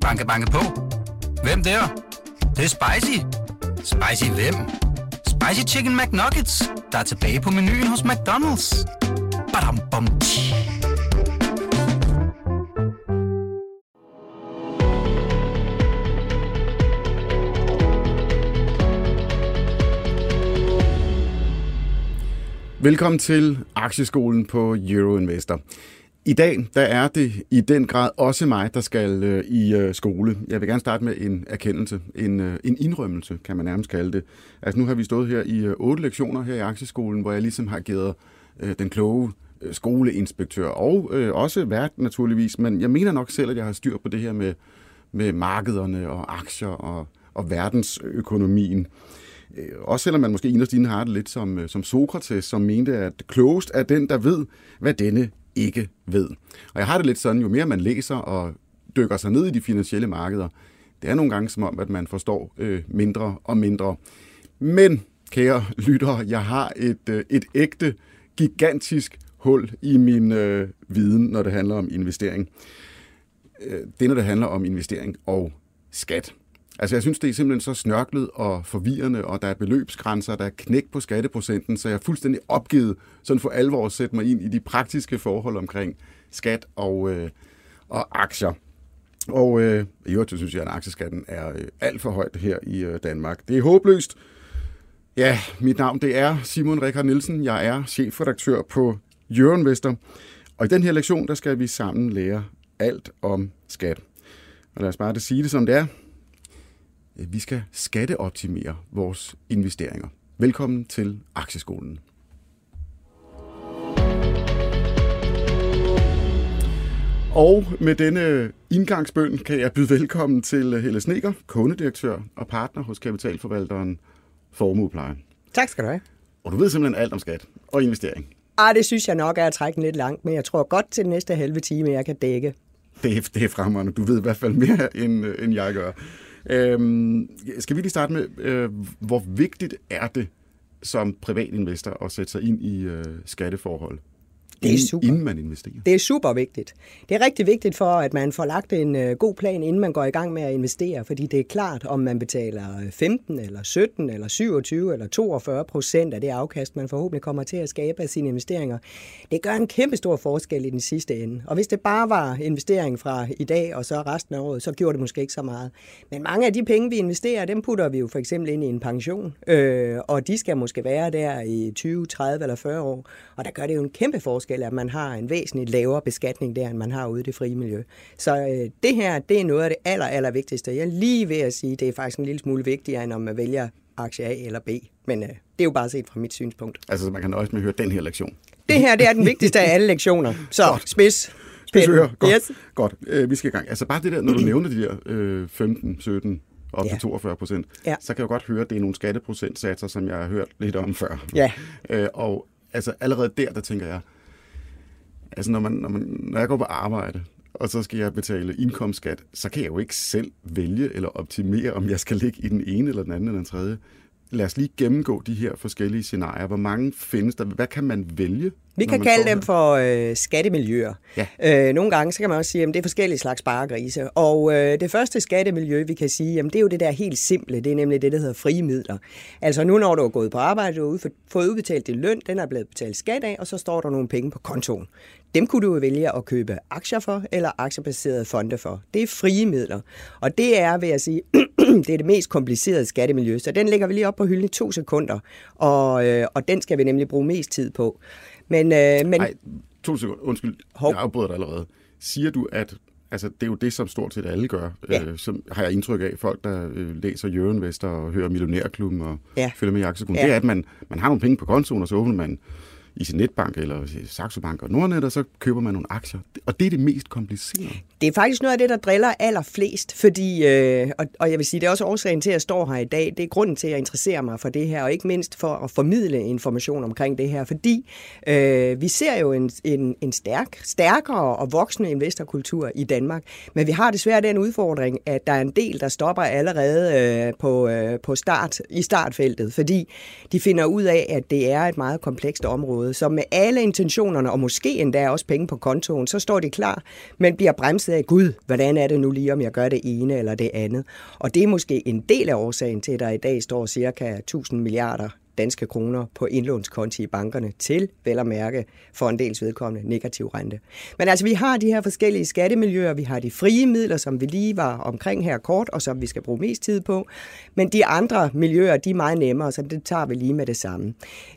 Banke, banke på. Hvem der? Det, det er spicy. Spicy hvem? Spicy Chicken McNuggets, der er tilbage på menuen hos McDonald's. Badum, bom, tji. Velkommen til Aktieskolen på Euroinvestor. I dag der er det i den grad også mig, der skal øh, i øh, skole. Jeg vil gerne starte med en erkendelse, en, øh, en indrømmelse, kan man nærmest kalde det. Altså nu har vi stået her i øh, otte lektioner her i Aktieskolen, hvor jeg ligesom har givet øh, den kloge øh, skoleinspektør, og øh, også vært naturligvis, men jeg mener nok selv, at jeg har styr på det her med, med markederne og aktier og, og verdensøkonomien. Øh, Også selvom man måske inderst inde har det lidt som, øh, som Sokrates, som mente, at klogest er den, der ved, hvad denne ikke ved. Og jeg har det lidt sådan, jo mere man læser og dykker sig ned i de finansielle markeder, det er nogle gange som om, at man forstår øh, mindre og mindre. Men, kære lyttere, jeg har et, øh, et ægte, gigantisk hul i min øh, viden, når det handler om investering. Øh, det, når det handler om investering og skat. Altså, jeg synes, det er simpelthen så snørklet og forvirrende, og der er beløbsgrænser, der er knæk på skatteprocenten, så jeg er fuldstændig opgivet sådan for alvor at sætte mig ind i de praktiske forhold omkring skat og, øh, og aktier. Og øh, i øvrigt synes jeg, at aktieskatten er øh, alt for højt her i øh, Danmark. Det er håbløst. Ja, mit navn det er Simon Rikard Nielsen. Jeg er chefredaktør på Euroinvestor. Og i den her lektion, der skal vi sammen lære alt om skat. Og lad os bare det sige det som det er. Vi skal skatteoptimere vores investeringer. Velkommen til Aktieskolen. Og med denne indgangsbøn kan jeg byde velkommen til Helle Sneker, kundedirektør og partner hos kapitalforvalteren Formuepleje. Tak skal du have. Og du ved simpelthen alt om skat og investering. Ah, det synes jeg nok er at trække den lidt langt, men jeg tror godt til den næste halve time, jeg kan dække. Det er, det er fremragende. Du ved i hvert fald mere, end, end jeg gør. Øhm, skal vi lige starte med, øh, hvor vigtigt er det som privatinvestor at sætte sig ind i øh, skatteforhold? Det er super. Inden man investerer. Det er super vigtigt. Det er rigtig vigtigt for, at man får lagt en øh, god plan, inden man går i gang med at investere, fordi det er klart, om man betaler 15 eller 17 eller 27 eller 42 procent af det afkast, man forhåbentlig kommer til at skabe af sine investeringer. Det gør en kæmpe stor forskel i den sidste ende. Og hvis det bare var investering fra i dag og så resten af året, så gjorde det måske ikke så meget. Men mange af de penge, vi investerer, dem putter vi jo for eksempel ind i en pension, øh, og de skal måske være der i 20, 30 eller 40 år. Og der gør det jo en kæmpe forskel, at man har en væsentligt lavere beskatning der, end man har ude i det frie miljø. Så øh, det her, det er noget af det aller, aller vigtigste. Jeg er lige ved at sige, det er faktisk en lille smule vigtigere, end om man vælger aktie A eller B. Men øh, det er jo bare set fra mit synspunkt. Altså, man kan nøjes med at høre den her lektion. Det her, det er den vigtigste af alle lektioner. Så spids. Spidsører. Godt. Yes. Godt. Øh, vi skal i gang. Altså bare det der, når du nævner de der øh, 15, 17, op Ja. til 42 procent, Ja. så kan jeg godt høre, at det er nogle skatteprocentsatser, som jeg har hørt lidt om før. Ja. Øh, og altså allerede der, der tænker jeg, altså når, man, når, man, når jeg går på arbejde, og så skal jeg betale indkomstskat, så kan jeg jo ikke selv vælge eller optimere, om jeg skal ligge i den ene eller den anden eller den tredje. Lad os lige gennemgå de her forskellige scenarier. Hvor mange findes der? Hvad kan man vælge? Vi kan kalde dem her? for øh, skattemiljøer. Ja. Øh, nogle gange så kan man også sige, at det er forskellige slags sparegrise. Og øh, det første skattemiljø, vi kan sige, jamen, det er jo det der helt simple. Det er nemlig det, der hedder frie midler. Altså nu, når du er gået på arbejde, du har fået udbetalt din løn, den er blevet betalt skat af, og så står der nogle penge på kontoen. Dem kunne du vælge at købe aktier for, eller aktiebaserede fonde for. Det er frie midler. Og det er, vil jeg sige, det er det mest komplicerede skattemiljø. Så den lægger vi lige op på hylden i to sekunder. Og, øh, og den skal vi nemlig bruge mest tid på. Men, øh, men Nej, to sekunder. Undskyld, Hov. jeg afbryder dig allerede. Siger du, at altså, det er jo det, som stort set alle gør, Ja. øh, som har jeg indtryk af, folk, der øh, læser Jørgen og hører Millionærklubben og Ja. følger med i aktieskolen, Ja. det er, at man, man har nogle penge på kontoen, og så åbner man i sin netbank eller i Saxo Bank og Nordnet, og så køber man nogle aktier. Og det er det mest komplicerede. Det er faktisk noget af det, der driller allerflest, fordi, øh, og, og jeg vil sige, det er også årsagen til, at jeg står her i dag. Det er grunden til, at jeg interesserer mig for det her, og ikke mindst for at formidle information omkring det her, fordi øh, vi ser jo en, en, en stærk, stærkere og voksende investorkultur i Danmark, men vi har desværre den udfordring, at der er en del, der stopper allerede øh, på, øh, på start, i startfeltet, fordi de finder ud af, at det er et meget komplekst område, måde. Så med alle intentionerne, og måske endda også penge på kontoen, så står det klar, men bliver bremset af, gud, hvordan er det nu lige, om jeg gør det ene eller det andet. Og det er måske en del af årsagen til, at der i dag står cirka 1000 milliarder danske kroner på indlånskonti i bankerne til, vel at mærke, for en dels vedkommende negativ rente. Men altså, vi har de her forskellige skattemiljøer, vi har de frie midler, som vi lige var omkring her kort, og som vi skal bruge mest tid på. Men de andre miljøer, de er meget nemmere, så det tager vi lige med det samme.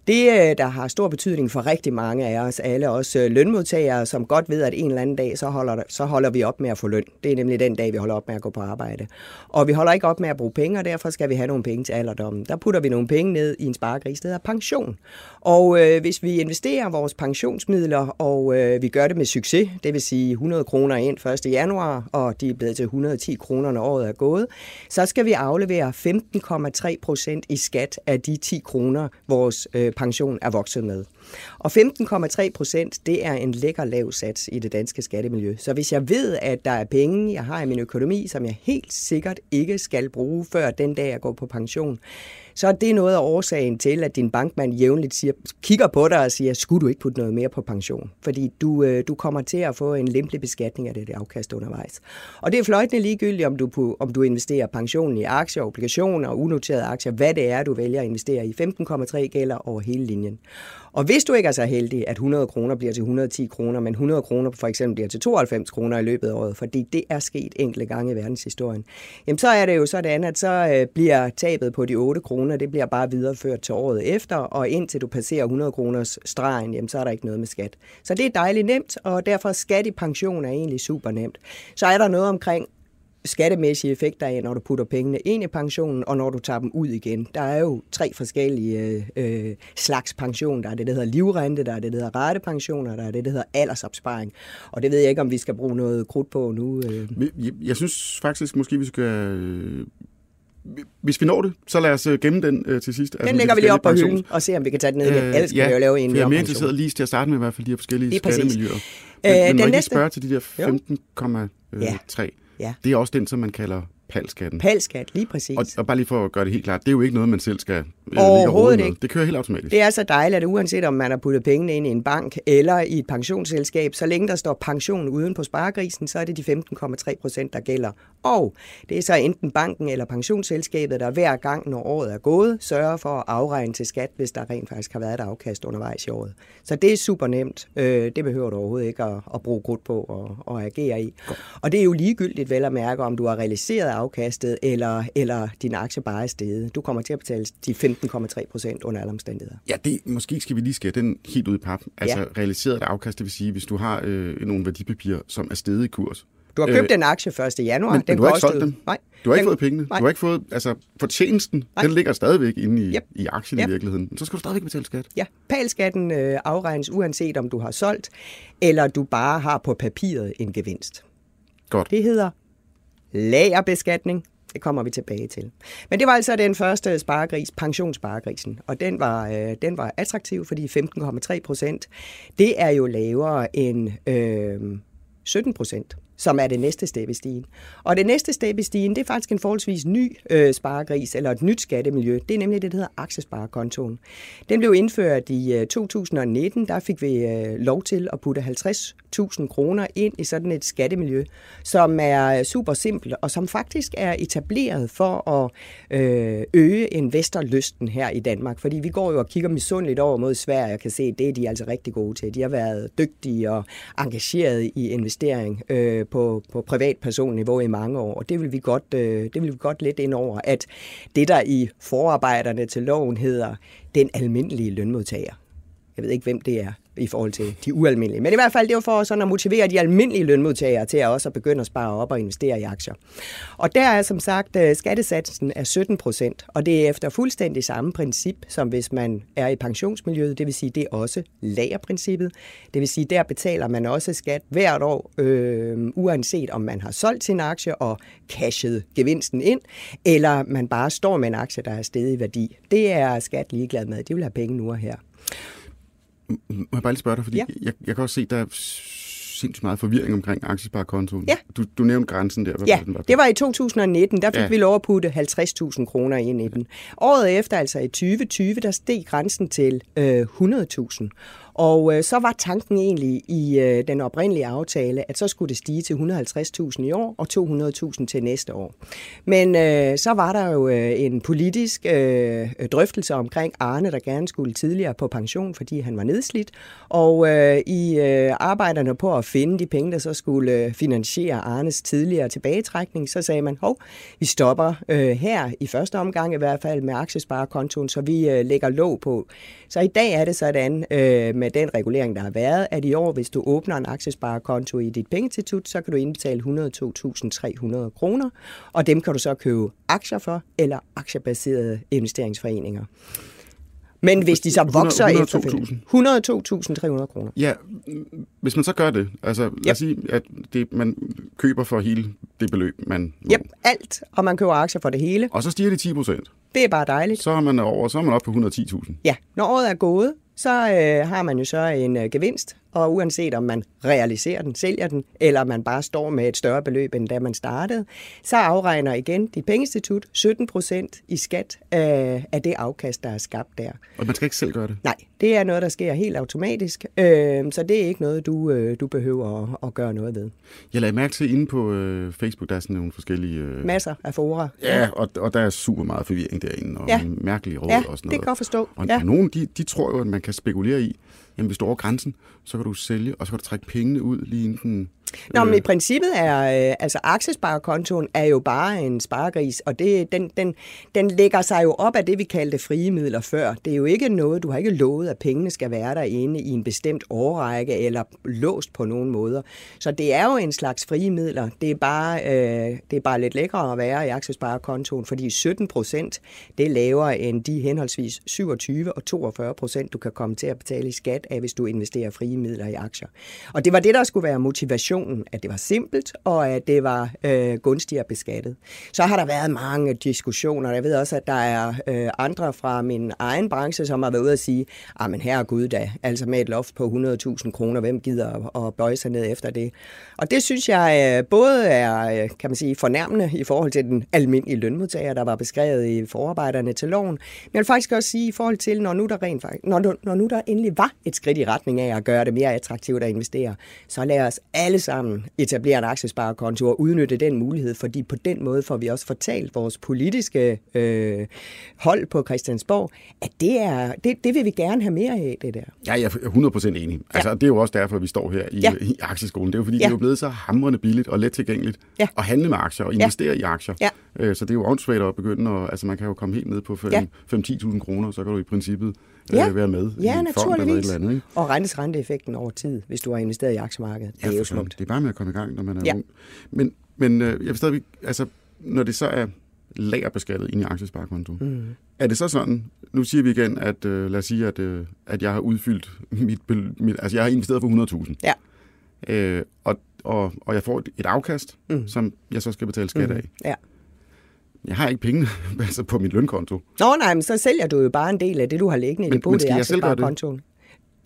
Det, øh, der har stor betydning for rigtig mange af os, alle os øh, lønmodtagere, som godt ved, at en eller anden dag, så holder, så holder vi op med at få løn. Det er nemlig den dag, vi holder op med at gå på arbejde. Og vi holder ikke op med at bruge penge, og derfor skal vi have nogle penge til alderdommen. Der putter vi nogle penge ned i en sparegris, der hedder pension. Og øh, hvis vi investerer vores pensionsmidler, og øh, vi gør det med succes, det vil sige 100 kroner ind 1. januar, og de er blevet til 110 kroner, når året er gået, så skal vi aflevere 15,3 procent i skat af de 10 kroner, vores øh, pension er vokset med. Og 15,3 procent, det er en lækker lav sats i det danske skattemiljø. Så hvis jeg ved, at der er penge, jeg har i min økonomi, som jeg helt sikkert ikke skal bruge, før den dag jeg går på pension, så er det noget af årsagen til, at din bankmand jævnligt siger, kigger på dig og siger, skulle du ikke putte noget mere på pension? Fordi du, øh, du kommer til at få en lempelig beskatning af det, det afkast undervejs. Og det er fløjtende ligegyldigt, om du, om du investerer pensionen i aktier, obligationer og unoterede aktier, hvad det er, du vælger at investere i. 15,3 gælder over hele linjen. Og hvis du ikke er så heldig, at 100 kroner bliver til 110 kroner, men 100 kroner for eksempel bliver til 92 kroner i løbet af året, fordi det er sket enkelte gange i verdenshistorien, jamen så er det jo sådan, at så øh, bliver tabet på de 8 kroner, det bliver bare videreført til året efter, og indtil du passerer 100 kroners stregen, jamen så er der ikke noget med skat. Så det er dejligt nemt, og derfor skat i pension er egentlig super nemt. Så er der noget omkring skattemæssige effekter af, når du putter pengene ind i pensionen, og når du tager dem ud igen. Der er jo tre forskellige øh, slags pension. Der er det, der hedder livrente, der er det, der hedder ratepension, og der er det, der hedder aldersopsparing. Og det ved jeg ikke, om vi skal bruge noget krudt på nu. Øh. Jeg, jeg synes faktisk, måske vi skal... Øh, hvis vi når det, så lad os øh, gemme den øh, til sidst. Den altså, lægger vi lige op på hylden og se, om vi kan tage den ned igen. Øh, Ellers ja, kan vi jo lave en Jeg er mere interesseret lige til at starte med i hvert fald de her forskellige skattemiljøer. Men, øh, men må den næste... spørge til de der 15,3? Ja. Ja. Det er også den, som man kalder palskatten. Palskat, lige præcis. Og, og bare lige for at gøre det helt klart, det er jo ikke noget, man selv skal øh, Overhovedet ikke. Det kører helt automatisk. Det er så dejligt, at uanset om man har puttet pengene ind i en bank eller i et pensionsselskab, så længe der står pension uden på sparegrisen, så er det de 15,3 procent, der gælder. Og det er så enten banken eller pensionsselskabet, der hver gang, når året er gået, sørger for at afregne til skat, hvis der rent faktisk har været et afkast undervejs i året. Så det er super nemt. Øh, det behøver du overhovedet ikke at, at bruge krudt på og, og agere i. Godt. Og det er jo ligegyldigt vel at mærke, om du har realiseret afkastet, eller, eller din aktie bare er steget. Du kommer til at betale de 15,3 procent under alle omstændigheder. Ja, det, måske skal vi lige skære den helt ud i pap. Altså ja. realiseret afkast, det vil sige, hvis du har øh, nogle værdipapirer, som er steget i kurs, du har købt øh, en aktie 1. januar. Men, den du har ikke solgt den. Nej. Du har ikke den, fået pengene. Nej. Du har ikke fået, altså fortjenesten, Nej. den ligger stadigvæk inde i, yep. i aktien yep. i virkeligheden. Så skal du stadigvæk betale skat. Ja, palskatten øh, afregnes uanset om du har solgt, eller du bare har på papiret en gevinst. Godt. Det hedder lagerbeskatning. Det kommer vi tilbage til. Men det var altså den første sparegris, pensionssparegrisen, og den var, øh, den var attraktiv, fordi 15,3 procent, det er jo lavere end øh, 17 procent som er det næste step i stigen. Og det næste step i stigen, det er faktisk en forholdsvis ny øh, sparegris, eller et nyt skattemiljø. Det er nemlig det, der hedder aktiesparekontoen. Den blev indført i øh, 2019. Der fik vi øh, lov til at putte 50.000 kroner ind i sådan et skattemiljø, som er øh, super simpelt, og som faktisk er etableret for at øh, øge investorlysten her i Danmark. Fordi vi går jo og kigger misundeligt over mod Sverige, og kan se, at det er de altså rigtig gode til. De har været dygtige og engageret i investering øh, Øh, på, på privatpersonniveau i mange år, og det vil vi godt, øh, det vil vi godt lidt ind over, at det der i forarbejderne til loven hedder den almindelige lønmodtager. Jeg ved ikke, hvem det er i forhold til de ualmindelige. Men i hvert fald, det var for sådan at motivere de almindelige lønmodtagere til at også at begynde at spare op og investere i aktier. Og der er som sagt, øh, skattesatsen er 17 procent, og det er efter fuldstændig samme princip, som hvis man er i pensionsmiljøet, det vil sige, det er også lagerprincippet. Det vil sige, der betaler man også skat hvert år, øh, uanset om man har solgt sin aktie og cashet gevinsten ind, eller man bare står med en aktie, der er steget i værdi. Det er skat ligeglad med. De vil have penge nu og her. Må jeg bare lige spørge dig, fordi ja. jeg, jeg kan også se, der sindssygt meget forvirring omkring aktiesparekontoen. Ja. Du, du nævnte grænsen der. Hvad Ja, var den var det var i 2019, der fik ja. vi lov at putte 50.000 kroner ind i den. Året efter, altså i 2020, der steg grænsen til øh, 100.000. Og øh, så var tanken egentlig i øh, den oprindelige aftale, at så skulle det stige til 150.000 i år og 200.000 til næste år. Men øh, så var der jo øh, en politisk øh, drøftelse omkring Arne, der gerne skulle tidligere på pension, fordi han var nedslidt. Og øh, i øh, arbejderne på at finde de penge, der så skulle øh, finansiere Arnes tidligere tilbagetrækning, så sagde man, hov, vi stopper øh, her i første omgang i hvert fald med aktiesparekontoen, så vi øh, lægger låg på. Så i dag er det sådan øh, med den regulering, der har været, at i år, hvis du åbner en aktiesparekonto i dit pengeinstitut, så kan du indbetale 102.300 kroner, og dem kan du så købe aktier for, eller aktiebaserede investeringsforeninger. Men hvis de så 100 vokser 102.000. efterfølgende, 102.300 kroner. Ja, hvis man så gør det, altså lad Yep. os sige, at det, man køber for hele det beløb, man må. Yep, alt, og man køber aktier for det hele. Og så stiger det 10 procent. Det er bare dejligt. Så er man over, så er man oppe på 110.000. Ja, når året er gået, så øh, har man jo så en øh, gevinst, og uanset om man realiserer den, sælger den, eller man bare står med et større beløb, end da man startede, så afregner igen dit pengeinstitut 17 procent i skat af, af det afkast, der er skabt der. Og man skal ikke selv gøre det. Nej, det er noget, der sker helt automatisk, øh, så det er ikke noget, du, øh, du behøver at, at gøre noget ved. Jeg lagde mærke til inde på øh, Facebook, der er sådan nogle forskellige... Øh, Masser af fora. ja, og, og der er super meget forvirring derinde, og Ja. mærkelige råd ja og sådan det noget. kan jeg godt forstå. Og, Ja. og nogen, de, de tror jo, at man kan spekulere i, jamen hvis du er over grænsen, så kan du sælge, og så kan du trække pengene ud lige inden den... Nå, men i princippet er, øh, altså aktiesparekontoen er jo bare en sparegris, og det, den, den, den lægger sig jo op af det, vi kaldte frie midler før. Det er jo ikke noget, du har ikke lovet, at pengene skal være derinde i en bestemt årrække eller låst på nogen måder. Så det er jo en slags frie midler. Det er bare, øh, det er bare lidt lækkere at være i aktiesparekontoen, fordi 17 procent, det er lavere end de henholdsvis 27 og 42 procent, du kan komme til at betale i skat af, hvis du investerer frie midler i aktier. Og det var det, der skulle være motivationen, at det var simpelt, og at det var øh, gunstigere beskattet. Så har der været mange diskussioner. Jeg ved også, at der er øh, andre fra min egen branche, som har været ude at sige, ah, men herre gud da, altså med et loft på 100.000 kroner, hvem gider at, at bøje sig ned efter det? Og det synes jeg øh, både er, øh, kan man sige, fornærmende i forhold til den almindelige lønmodtager, der var beskrevet i forarbejderne til loven. Men jeg vil faktisk også sige i forhold til, når nu der rent faktisk, når, når nu der endelig var et skridt i retning af at gøre det mere attraktivt at investere, så lad os alle sammen etablere en aktiesparekonto og udnytte den mulighed, fordi på den måde får vi også fortalt vores politiske øh, hold på Christiansborg, at det, er, det, det vil vi gerne have mere af, det der. Ja, jeg er 100% enig. Altså, det er jo også derfor, vi står her i, Ja. ja. i aktieskolen. Det er jo fordi, Ja. det er jo blevet så hamrende billigt og let tilgængeligt Ja. at handle med aktier og investere i aktier. Ja. Øh, Så det er jo åndssvagt at begynde at... Altså, man kan jo komme helt ned på Ja. 5-10.000 kroner, så kan du i princippet Ja. øh, være med i Ja, en fond eller et eller andet. Ikke? Og rentes renteeffekten over tid, hvis du har investeret i aktiemarkedet. Det er jo smukt. Det er bare med at komme i gang, når man er Ja. ung. Men, men øh, jeg vil stadigvæk... Altså, når det så er lagerbeskattet ind i aktiesparekontoen, mm. er det så sådan, nu siger vi igen, at øh, lad os sige, at, øh, at jeg har udfyldt mit, mit... Altså, jeg har investeret for 100.000. Ja. Øh, og, og, og jeg får et, et afkast, mm. som jeg så skal betale skat af. Ja. Jeg har ikke penge altså på mit lønkonto. Nå nej, men så sælger du jo bare en del af det, du har liggende i Men- i gøre det? aktiesparekontoen.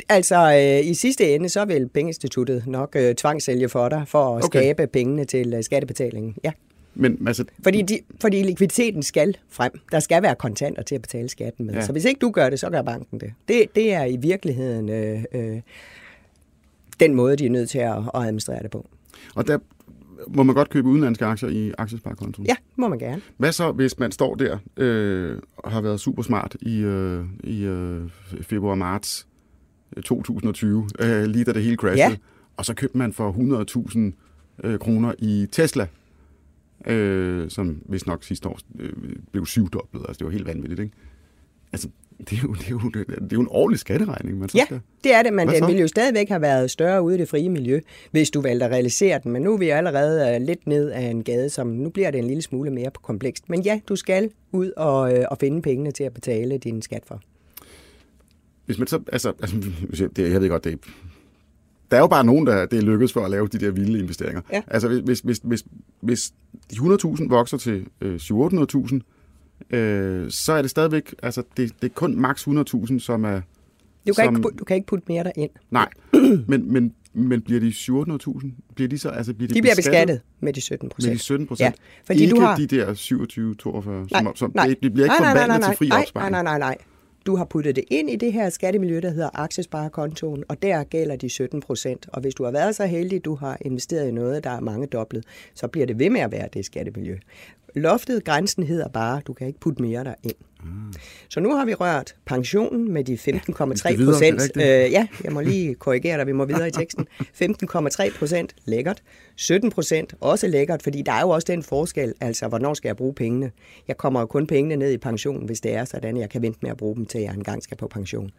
Altså, øh, i sidste ende, så vil pengeinstituttet nok øh, tvangsælge for dig, for at Okay. skabe pengene til øh, skattebetalingen. Ja. Men altså, Fordi, de, fordi likviditeten skal frem. Der skal være kontanter til at betale skatten med. Ja. Så hvis ikke du gør det, så gør banken det. Det, det er i virkeligheden øh, øh, den måde, de er nødt til at, at administrere det på. og der må man godt købe udenlandske aktier i aktiesparekontoen. Ja, må man gerne. Hvad så, hvis man står der øh, og har været super smart i, øh, i øh, februar-marts 2020, øh, lige da det hele crashede, Ja. og så købte man for 100.000 øh, kroner i Tesla, øh, som vist nok sidste år øh, blev syvdoblet. Altså, det var helt vanvittigt, ikke? Altså, det er jo, det er jo, det er jo en ordentlig skatteregning, man så Ja, skal... det er det, men den ville jo stadigvæk have været større ude i det frie miljø, hvis du valgte at realisere den. Men nu er vi allerede øh, lidt ned af en gade, som nu bliver det en lille smule mere komplekst. Men ja, du skal ud og, øh, og finde pengene til at betale din skat for. Hvis man så, altså, altså det, jeg ved godt, det er, der er jo bare nogen, der det er lykkedes for at lave de der vilde investeringer. Ja. Altså, hvis, hvis, hvis, hvis de 100.000 vokser til øh, 700.000, øh, så er det stadigvæk, altså, det, det er kun maks 100.000, som er, Du kan, som, ikke, putte, du kan ikke putte mere derind. nej, men, men, Men bliver de 700.000? Bliver de så, altså bliver de, De bliver beskattet med de 17 med procent. de 17 procent? Ja, fordi ikke du har- de der 27, 42, Nej, som, som nej. det bliver ikke nej, nej, nej, forvandlet nej, til fri nej, opsparing. nej, nej, nej, nej. Du har puttet det ind i det her skattemiljø, der hedder aktiesparekontoen, og der gælder de 17 procent. Og hvis du har været så heldig, du har investeret i noget, der er mange doblet, så bliver det ved med at være det skattemiljø. Loftet, grænsen hedder bare, du kan ikke putte mere der ind. Så nu har vi rørt pensionen med de 15,3 skal videre, procent. Øh, ja, jeg må lige korrigere dig, vi må videre i teksten. 15,3 procent, lækkert. 17 procent, også lækkert, fordi der er jo også den forskel, altså hvornår skal jeg bruge pengene? Jeg kommer jo kun pengene ned i pension, hvis det er sådan, jeg kan vente med at bruge dem, til jeg engang skal på pension.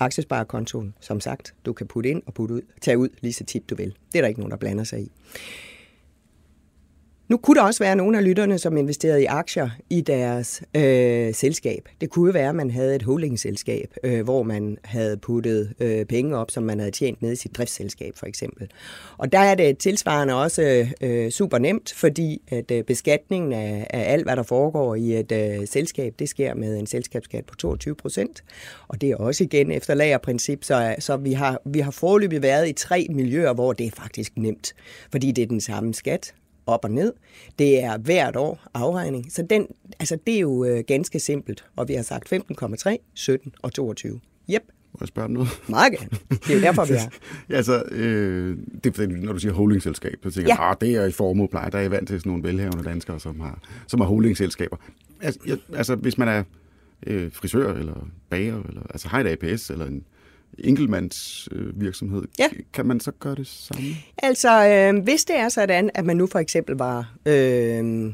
Aktiesparekontoen, som sagt, du kan putte ind og putte ud, tage ud lige så tit du vil. Det er der ikke nogen, der blander sig i. Nu kunne der også være nogle af lytterne, som investerede i aktier i deres øh, selskab. Det kunne være, at man havde et holdingselskab, øh, hvor man havde puttet øh, penge op, som man havde tjent ned i sit driftsselskab for eksempel. Og der er det tilsvarende også øh, super nemt, fordi at øh, beskatningen af, af alt, hvad der foregår i et øh, selskab, det sker med en selskabsskat på 22 procent. Og det er også igen efter lagerprincip, så, så vi, har, vi har forløbig været i tre miljøer, hvor det er faktisk nemt, fordi det er den samme skat, op og ned. Det er hvert år afregning. Så den, altså det er jo øh, ganske simpelt. Og vi har sagt 15,3, 17 og 22. Yep, Må jeg spørge om noget? meget gerne. Det er jo derfor, vi er. Ja, altså, øh, det er når du siger holdingselskab, så tænker Ja. jeg, ah, det er i formuepleje, der er I vant til sådan nogle velhavende danskere, som har, som har holdingselskaber. Altså, jeg, altså hvis man er øh, frisør eller bager, eller altså har et APS eller en enkeltmands øh, virksomhed, Ja. kan man så gøre det samme? Altså, øh, hvis det er sådan, at man nu for eksempel var øh,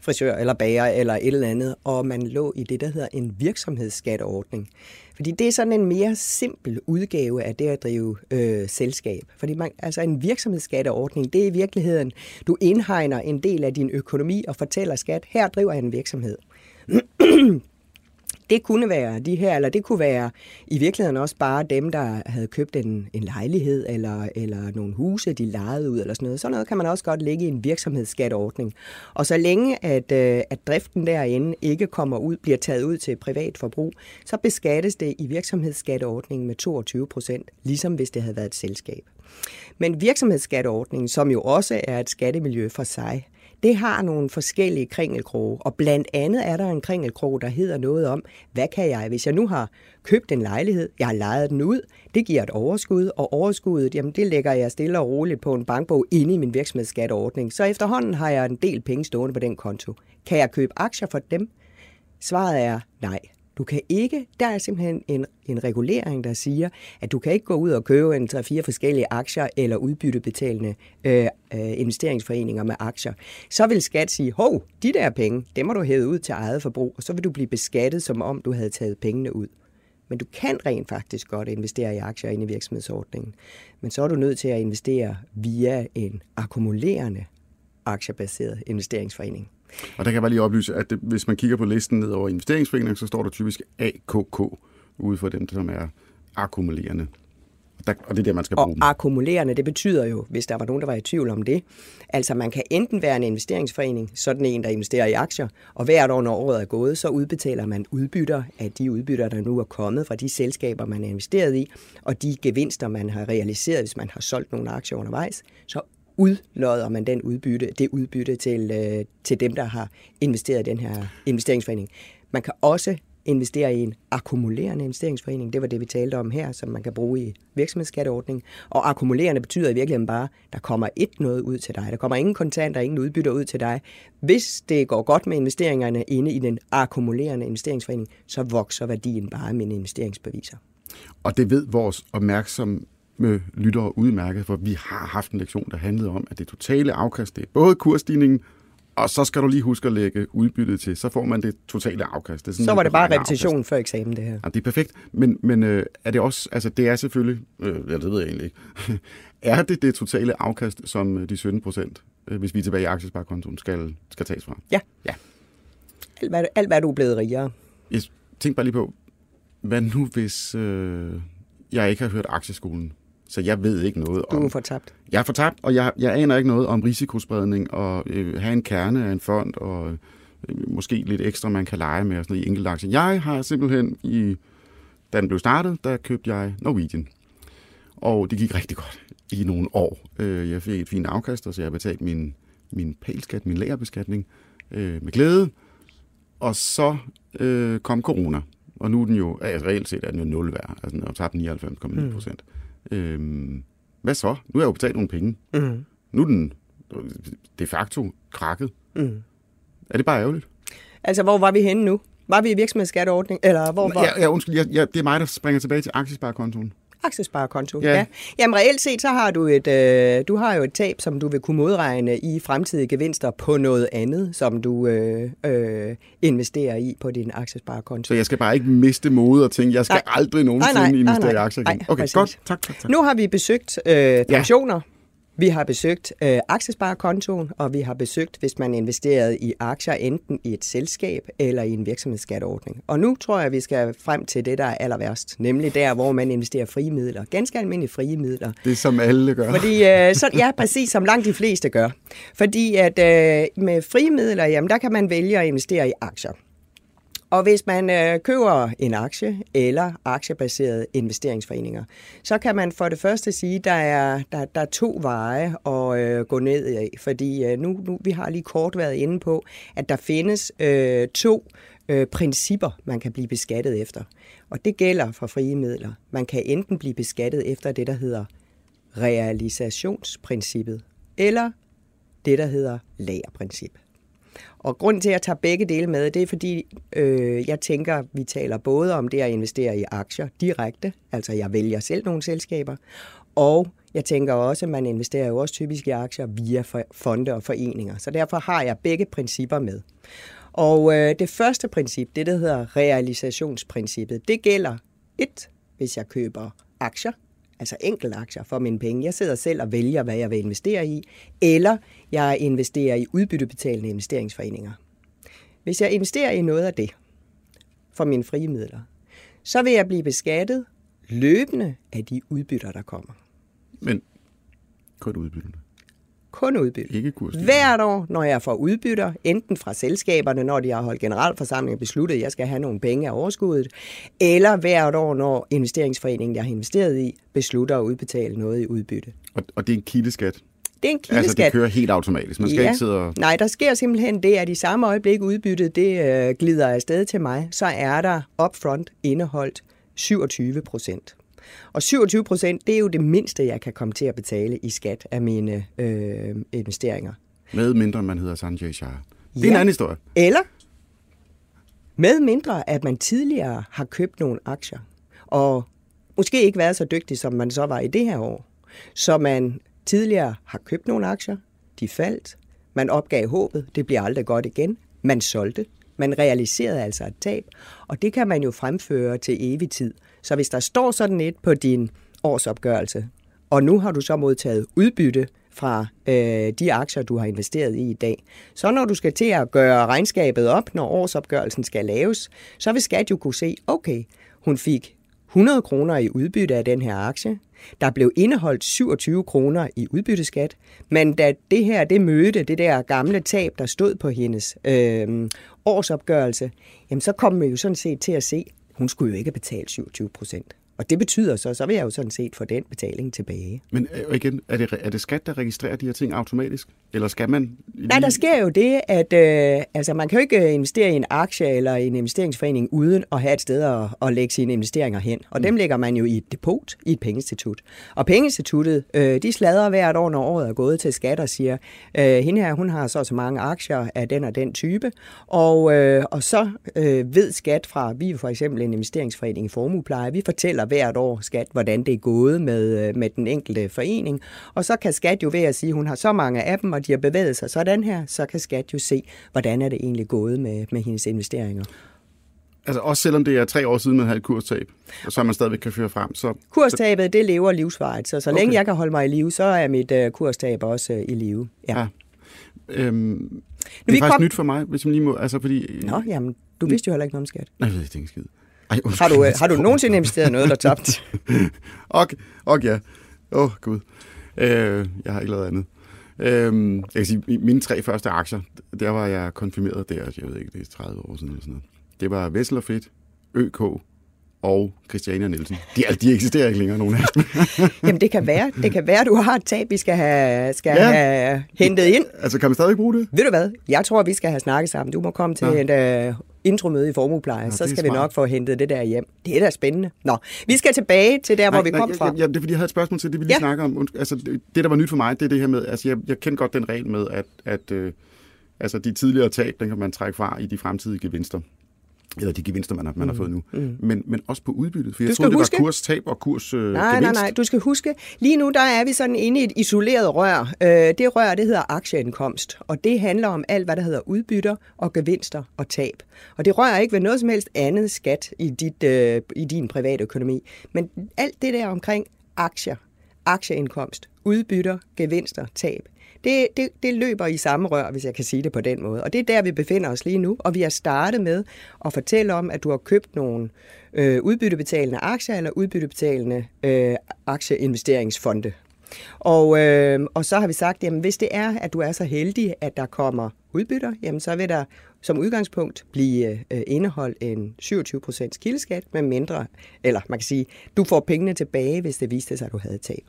frisør eller bager eller et eller andet, og man lå i det, der hedder en virksomhedsskatteordning. Fordi det er sådan en mere simpel udgave af det at drive øh, selskab. Fordi man, altså en virksomhedsskatteordning, det er i virkeligheden, du indhegner en del af din økonomi og fortæller skat, her driver jeg en virksomhed. Det kunne være de her, eller det kunne være i virkeligheden også bare dem, der havde købt en, en lejlighed eller, eller nogle huse, de lejede ud eller sådan noget. Sådan noget kan man også godt lægge i en virksomhedsskatordning. Og så længe at, øh, at driften derinde ikke kommer ud, bliver taget ud til privat forbrug, så beskattes det i virksomhedsskatteordningen med 22 procent, ligesom hvis det havde været et selskab. Men virksomhedsskatteordningen, som jo også er et skattemiljø for sig, det har nogle forskellige kringelkroge, og blandt andet er der en kringelkrog, der hedder noget om, hvad kan jeg, hvis jeg nu har købt en lejlighed, jeg har lejet den ud, det giver et overskud, og overskuddet, jamen det lægger jeg stille og roligt på en bankbog inde i min virksomhedsskatteordning. Så efterhånden har jeg en del penge stående på den konto. Kan jeg købe aktier for dem? Svaret er nej. Du kan ikke, der er simpelthen en, en regulering, der siger, at du kan ikke gå ud og købe en 3-4 forskellige aktier eller udbyttebetalende øh, øh, investeringsforeninger med aktier. Så vil skat sige, hov, de der penge, dem må du hæve ud til eget forbrug, og så vil du blive beskattet, som om du havde taget pengene ud. Men du kan rent faktisk godt investere i aktier inde i virksomhedsordningen. Men så er du nødt til at investere via en akkumulerende aktiebaseret investeringsforening. Og der kan jeg bare lige oplyse, at det, hvis man kigger på listen ned over investeringsforeninger, så står der typisk AKK ude for dem, som er akkumulerende. Og, der, og det er der, man skal bruge Og akkumulerende, det betyder jo, hvis der var nogen, der var i tvivl om det, altså man kan enten være en investeringsforening, sådan en, der investerer i aktier, og hvert år, når året er gået, så udbetaler man udbytter af de udbytter, der nu er kommet fra de selskaber, man er investeret i, og de gevinster, man har realiseret, hvis man har solgt nogle aktier undervejs, så udlodder man den udbytte, det udbytte til, øh, til dem, der har investeret i den her investeringsforening. Man kan også investere i en akkumulerende investeringsforening. Det var det, vi talte om her, som man kan bruge i virksomhedsskatteordningen. Og akkumulerende betyder i virkeligheden bare, at der kommer et noget ud til dig. Der kommer ingen kontanter, ingen udbytter ud til dig. Hvis det går godt med investeringerne inde i den akkumulerende investeringsforening, så vokser værdien bare med investeringsbeviser. Og det ved vores opmærksomme lyttere udmærket, for vi har haft en lektion, der handlede om, at det totale afkast, det er både kursstigningen, og så skal du lige huske at lægge udbyttet til, så får man det totale afkast. Det er sådan Så var det bare repetition før eksamen, det her. Ja, det er perfekt, men, men øh, er det også, altså det er selvfølgelig, øh, ja, det ved jeg egentlig ikke, er det det totale afkast, som øh, de 17 procent, øh, hvis vi er tilbage i aktiesparekontoen, skal, skal tages fra? Ja. Ja. Alt hvad, alt hvad du er blevet rigere. Jeg tænk bare lige på, hvad nu hvis øh, jeg ikke har hørt aktieskolen, så jeg ved ikke noget Du om... er fortabt. Jeg er fortabt, og jeg, jeg aner ikke noget om risikospredning og øh, have en kerne af en fond og øh, måske lidt ekstra, man kan lege med og sådan noget i enkelte aktier. Jeg har simpelthen, i, da den blev startet, der købte jeg Norwegian. Og det gik rigtig godt. i nogle år. Øh, jeg fik et fint afkast, og så jeg har betalt min, min pælskat, min lagerbeskatning øh, med glæde. Og så øh, kom corona, og nu er den jo, altså reelt set er den jo nul værd. Altså den har tabt 99,9 procent. Mm. Øh, hvad så? Nu har jeg jo betalt nogle penge. Mm. Nu er den de facto krakket. Mm. Er det bare ærgerligt? Altså, hvor var vi henne nu? Var vi i virksomhedsskatteordning? Eller hvor var... Ja, ja undskyld, ja, ja, det er mig, der springer tilbage til aktiesparekontoen. Aktiesparekonto, ja. ja. Jamen reelt set, så har du et, øh, du har jo et tab, som du vil kunne modregne i fremtidige gevinster på noget andet, som du øh, øh, investerer i på din aktiesparekonto. Så jeg skal bare ikke miste mode og tænke, jeg skal nej. aldrig nogensinde nej, nej, investere nej, nej, i aktier igen. Okay, præcis. godt. Tak, tak, tak. Nu har vi besøgt øh, pensioner. Ja. Vi har besøgt øh, aktiesparekontoen, og vi har besøgt, hvis man investerer i aktier, enten i et selskab eller i en virksomhedsskatteordning. Og nu tror jeg, vi skal frem til det, der er aller værst, nemlig der, hvor man investerer frie midler. Ganske almindelige frie midler. Det som alle gør. Fordi, øh, så, ja, præcis som langt de fleste gør. Fordi at øh, med frie midler, jamen, der kan man vælge at investere i aktier. Og hvis man øh, køber en aktie eller aktiebaserede investeringsforeninger, så kan man for det første sige, at der er, der, der er to veje at øh, gå ned i. Fordi øh, nu, nu, vi har lige kort været inde på, at der findes øh, to øh, principper, man kan blive beskattet efter. Og det gælder for frie midler. Man kan enten blive beskattet efter det, der hedder realisationsprincippet, eller det, der hedder lagerprincip. Og grund til, at jeg tager begge dele med, det er fordi, øh, jeg tænker, vi taler både om det at investere i aktier direkte, altså jeg vælger selv nogle selskaber, og jeg tænker også, at man investerer jo også typisk i aktier via fonde og foreninger. Så derfor har jeg begge principper med. Og øh, det første princip, det der hedder realisationsprincippet, det gælder et, hvis jeg køber aktier, altså aktier for mine penge. Jeg sidder selv og vælger, hvad jeg vil investere i, eller jeg investerer i udbyttebetalende investeringsforeninger. Hvis jeg investerer i noget af det for mine frie midler, så vil jeg blive beskattet løbende af de udbytter, der kommer. Men kun udbytterne? Kun udbytte. Ikke. Hvert år, når jeg får udbytter, enten fra selskaberne, når de har holdt generalforsamling og besluttet, at jeg skal have nogle penge af overskuddet, eller hvert år, når investeringsforeningen, jeg har investeret i, beslutter at udbetale noget i udbytte. Og, og det er en kildeskat? Det er en kildeskat. Altså, det kører helt automatisk. Man skal ja. ikke sidde og... Nej, der sker simpelthen det, at i samme øjeblik udbyttet det øh, glider afsted til mig, så er der upfront indeholdt 27 procent. Og 27 procent, det er jo det mindste, jeg kan komme til at betale i skat af mine øh, investeringer. Med mindre man hedder Sanjay Shah. Det er ja. en anden historie. Eller med mindre, at man tidligere har købt nogle aktier, og måske ikke været så dygtig, som man så var i det her år. Så man tidligere har købt nogle aktier, de faldt, man opgav håbet, det bliver aldrig godt igen, man solgte, man realiserede altså et tab, og det kan man jo fremføre til evig tid. Så hvis der står sådan et på din årsopgørelse, og nu har du så modtaget udbytte fra øh, de aktier, du har investeret i i dag. Så når du skal til at gøre regnskabet op, når årsopgørelsen skal laves, så vil skat jo kunne se, okay, hun fik 100 kroner i udbytte af den her aktie. Der blev indeholdt 27 kroner i udbytteskat, men da det her det mødte det der gamle tab, der stod på hendes øh, årsopgørelse, jamen så kom man jo sådan set til at se, hun skulle jo ikke betale 27 procent. Og det betyder så, så vil jeg jo sådan set få den betaling tilbage. Men øh, igen, er det, er det skat, der registrerer de her ting automatisk? Eller skal man... Lige... Nej, der sker jo det, at øh, altså, man kan jo ikke investere i en aktie eller en investeringsforening uden at have et sted at, at lægge sine investeringer hen. Og mm. dem lægger man jo i et depot i et pengeinstitut. Og pengeinstituttet, øh, de slader hvert år, når året er gået til skat og siger, øh, hende her, hun har så så mange aktier af den og den type. Og, øh, og så øh, ved skat fra, vi for eksempel en investeringsforening i formuepleje, vi fortæller hvert år skat, hvordan det er gået med, øh, med den enkelte forening. Og så kan skat jo ved at sige, at hun har så mange af dem, og de har bevæget sig sådan her, så kan skat jo se, hvordan er det egentlig gået med, med hendes investeringer. Altså også selvom det er tre år siden, man havde et kurstab, og så man stadigvæk kan føre frem. Så... Kurstabet, det lever livsvejet, så så okay. længe jeg kan holde mig i live, så er mit uh, kurstab også uh, i live. Ja. ja. Øhm, det er faktisk kom... nyt for mig, hvis man lige må, altså fordi... Nå, jamen, du vidste jo heller ikke noget om skat. Nej, jeg ved ikke skid. Ej, har, du, har du nogensinde investeret noget, der tabt? okay, okay, ja. Åh, oh, gud. Øh, jeg har ikke lavet andet. Øh, jeg kan sige, mine tre første aktier, der var jeg konfirmeret der, jeg ved ikke, det er 30 år siden eller sådan noget. Det var Vessel Fedt, ØK og Christiania Nielsen. De, de eksisterer ikke længere, nogen af dem. Jamen, det kan være, det kan være, du har et tab, vi skal have, skal ja. have hentet ind. Altså, kan man stadig bruge det? Ved du hvad? Jeg tror, vi skal have snakket sammen. Du må komme til ja. et uh, intromøde i formuepleje, ja, så skal vi nok få hentet det der hjem. Det er da spændende. Nå, vi skal tilbage til der, nej, hvor vi nej, kom fra. Ja, det er fordi, jeg havde et spørgsmål til det, vi lige ja. snakker om. Altså, det, det, der var nyt for mig, det er det her med, altså, jeg, jeg kender godt den regel med, at, at øh, altså, de tidligere tab, den kan man trække fra i de fremtidige gevinster eller de gevinster, man har, man har fået nu. Mm. Men, men også på udbyttet, for jeg troede, det huske... var kurstab og kurs øh, Nej, gevinst. nej, nej, du skal huske, lige nu der er vi sådan inde i et isoleret rør. Øh, det rør, det hedder aktieindkomst, og det handler om alt, hvad der hedder udbytter og gevinster og tab. Og det rører ikke ved noget som helst andet skat i, dit, øh, i din private økonomi. Men alt det der omkring aktier, aktieindkomst, udbytter, gevinster, tab, det, det, det løber i samme rør, hvis jeg kan sige det på den måde. Og det er der, vi befinder os lige nu. Og vi har startet med at fortælle om, at du har købt nogle øh, udbyttebetalende aktier eller udbyttebetalende øh, aktieinvesteringsfonde. Og, øh, og så har vi sagt, at hvis det er, at du er så heldig, at der kommer udbytter, jamen så vil der som udgangspunkt blive øh, indeholdt en 27% kildeskat med mindre, eller man kan sige, du får pengene tilbage, hvis det viste sig, at du havde tab.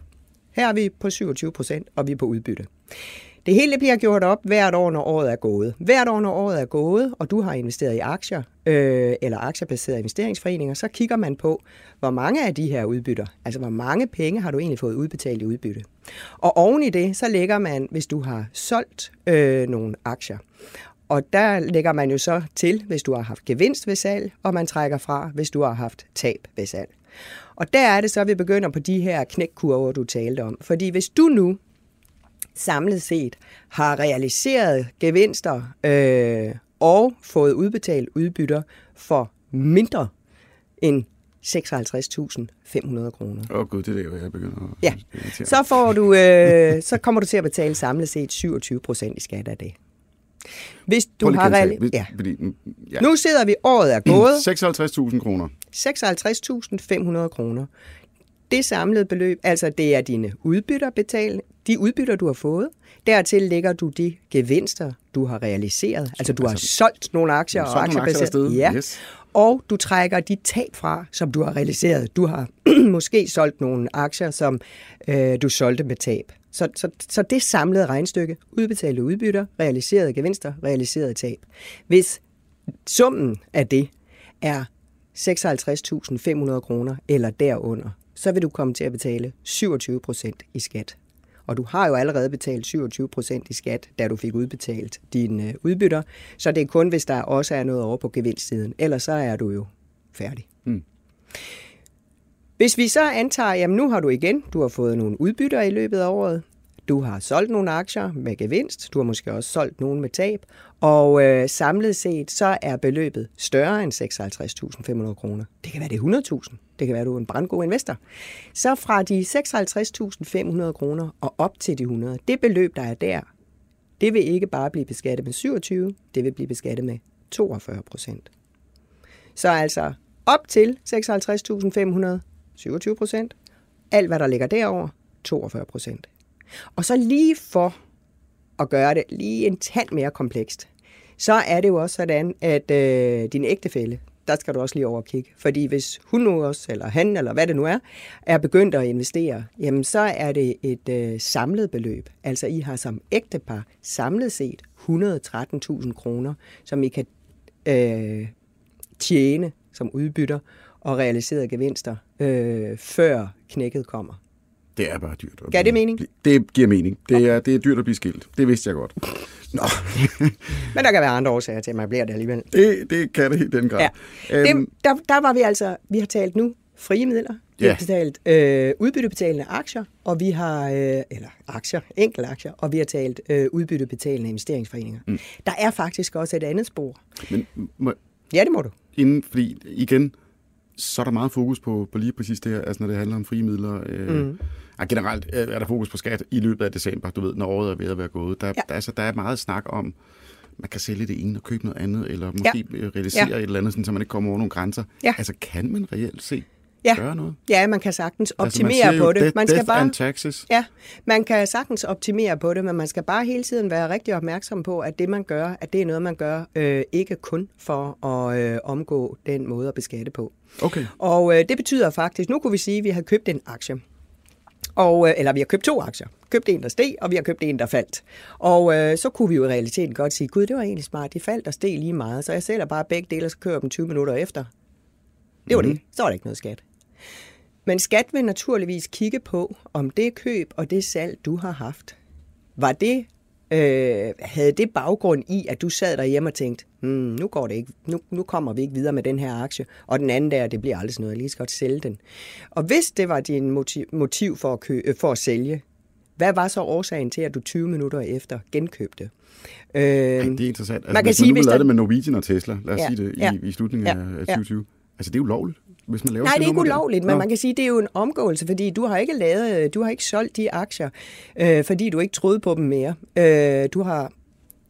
Her er vi på 27 procent, og vi er på udbytte. Det hele bliver gjort op hvert år, når året er gået. Hvert år, når året er gået, og du har investeret i aktier øh, eller aktiebaserede investeringsforeninger, så kigger man på, hvor mange af de her udbytter, altså hvor mange penge har du egentlig fået udbetalt i udbytte. Og oven i det, så lægger man, hvis du har solgt øh, nogle aktier, og der lægger man jo så til, hvis du har haft gevinst ved salg, og man trækker fra, hvis du har haft tab ved salg. Og der er det så, at vi begynder på de her knækkurver, du talte om. Fordi hvis du nu samlet set har realiseret gevinster øh, og fået udbetalt udbytter for mindre end 56.500 kroner. Åh oh, gud, det er det, jeg begynder at Ja, så, får du, øh, så kommer du til at betale samlet set 27 procent i skat af det. Hvis du har reali- ja. Fordi, ja. Nu sidder vi, året er gået. 56.000 kroner. 56.500 kroner. Det samlede beløb, altså det er dine udbytter betalt, de udbytter, du har fået. Dertil lægger du de gevinster, du har realiseret. Altså du har altså, solgt nogle aktier og aktier Ja. Yes. Og du trækker de tab fra, som du har realiseret. Du har måske solgt nogle aktier, som øh, du solgte med tab. Så, så, så det samlede regnstykke, udbetalte udbytter, realiserede gevinster, realiserede tab. Hvis summen af det er 56.500 kroner eller derunder, så vil du komme til at betale 27 procent i skat. Og du har jo allerede betalt 27 procent i skat, da du fik udbetalt dine øh, udbytter. Så det er kun, hvis der også er noget over på gevinstsiden. Ellers så er du jo færdig. Mm. Hvis vi så antager, at nu har du igen, du har fået nogle udbytter i løbet af året, du har solgt nogle aktier med gevinst, du har måske også solgt nogle med tab, og øh, samlet set så er beløbet større end 56.500 kroner. Det kan være det er 100.000, det kan være du er en brandgod investor. Så fra de 56.500 kroner og op til de 100, det beløb der er der, det vil ikke bare blive beskattet med 27, det vil blive beskattet med 42 procent. Så altså op til 56.500 27 procent. Alt, hvad der ligger derover, 42 procent. Og så lige for at gøre det lige en tand mere komplekst, så er det jo også sådan, at øh, din ægtefælle, der skal du også lige over og kigge. Fordi hvis hun nu også, eller han, eller hvad det nu er, er begyndt at investere, jamen så er det et øh, samlet beløb. Altså I har som ægtepar samlet set 113.000 kroner, som I kan øh, tjene som udbytter og realiserede gevinster, øh, før knækket kommer. Det er bare dyrt. Gav det mening? Det giver mening. Det, okay. er, det er dyrt at blive skilt. Det vidste jeg godt. Nå. Men der kan være andre årsager til, at man bliver det alligevel. Det, det kan det i den grad. Ja. Øhm, det, der, der var vi altså, vi har talt nu frie midler, vi ja. har talt øh, udbyttebetalende aktier, og vi har, øh, eller aktier, enkelte aktier, og vi har talt øh, udbyttebetalende investeringsforeninger. Mm. Der er faktisk også et andet spor. Men, må, ja, det må du. Inden, fordi igen, så er der meget fokus på, på lige præcis det her, altså når det handler om frie midler. Øh, mm. ja, generelt er der fokus på skat i løbet af december, du ved, når året er ved at være gået. Der, ja. der, altså, der er meget snak om, man kan sælge det ene og købe noget andet, eller måske ja. realisere ja. et eller andet, sådan, så man ikke kommer over nogle grænser. Ja. Altså, kan man reelt se Ja. gøre noget? Ja, man kan sagtens optimere altså, man siger på jo det. Man skal bare and taxes. Ja, man kan sagtens optimere på det, men man skal bare hele tiden være rigtig opmærksom på, at det man gør, at det er noget, man gør øh, ikke kun for at øh, omgå den måde at beskatte på. Okay. Og øh, det betyder faktisk, nu kunne vi sige, at vi har købt en aktie. Og, øh, eller vi har købt to aktier. Købt en, der steg, og vi har købt en, der faldt. Og øh, så kunne vi jo i realiteten godt sige, gud, det var egentlig smart, de faldt og steg lige meget, så jeg sælger bare begge dele, og så kører jeg dem 20 minutter efter. Det var mm. det. Så var der ikke noget skat. Men skat vil naturligvis kigge på, om det køb og det salg, du har haft, var det, øh, havde det baggrund i, at du sad derhjemme og tænkte, hmm, nu går det ikke, nu, nu kommer vi ikke videre med den her aktie, og den anden der, det bliver aldrig sådan noget, jeg lige skal godt sælge den. Og hvis det var din motiv, motiv for, at kø, for at sælge, hvad var så årsagen til, at du 20 minutter efter genkøbte? Øh, Ej, det er interessant. Altså, man kan hvis sige, man nu hvis lavede der- det med Norwegian og Tesla, lad os Ja, sige det, i, ja, i slutningen ja, af af ja. 2020. Altså, det er ulovligt, hvis man laver Nej, det er ikke der. ulovligt, men Nå. man kan sige, at det er jo en omgåelse, fordi du har ikke lavet, du har ikke solgt de aktier, øh, fordi du ikke troede på dem mere. Øh, du har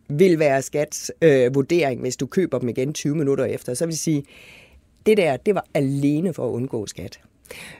vil være skats øh, vurdering, hvis du køber dem igen 20 minutter efter. Så vil jeg sige, det der, det var alene for at undgå skat.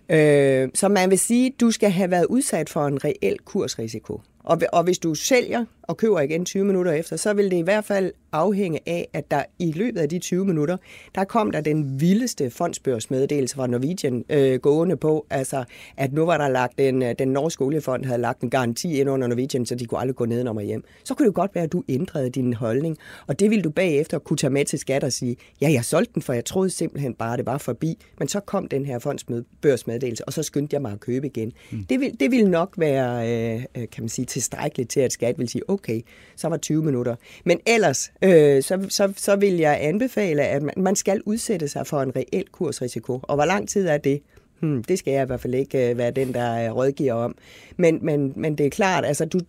Øh, så man vil sige, du skal have været udsat for en reel kursrisiko. Og, og hvis du sælger og køber igen 20 minutter efter, så vil det i hvert fald afhænge af, at der i løbet af de 20 minutter, der kom der den vildeste fondsbørsmeddelelse fra Norwegian øh, gående på, altså at nu var der lagt en, øh, den norske oliefond havde lagt en garanti ind under Norwegian, så de kunne aldrig gå ned og hjem. Så kunne det godt være, at du ændrede din holdning, og det ville du bagefter kunne tage med til skat og sige, ja, jeg solgte den, for jeg troede simpelthen bare, det var forbi, men så kom den her fondsbørsmeddelelse, og så skyndte jeg mig at købe igen. Mm. Det, vil, det ville nok være, øh, øh, kan man sige, tilstrækkeligt til, at skat vil sige, okay, så var 20 minutter. Men ellers, øh, så, så, så vil jeg anbefale, at man, man skal udsætte sig for en reel kursrisiko. Og hvor lang tid er det? Hmm, det skal jeg i hvert fald ikke øh, være den, der øh, rådgiver om. Men, men, men det er klart, altså du,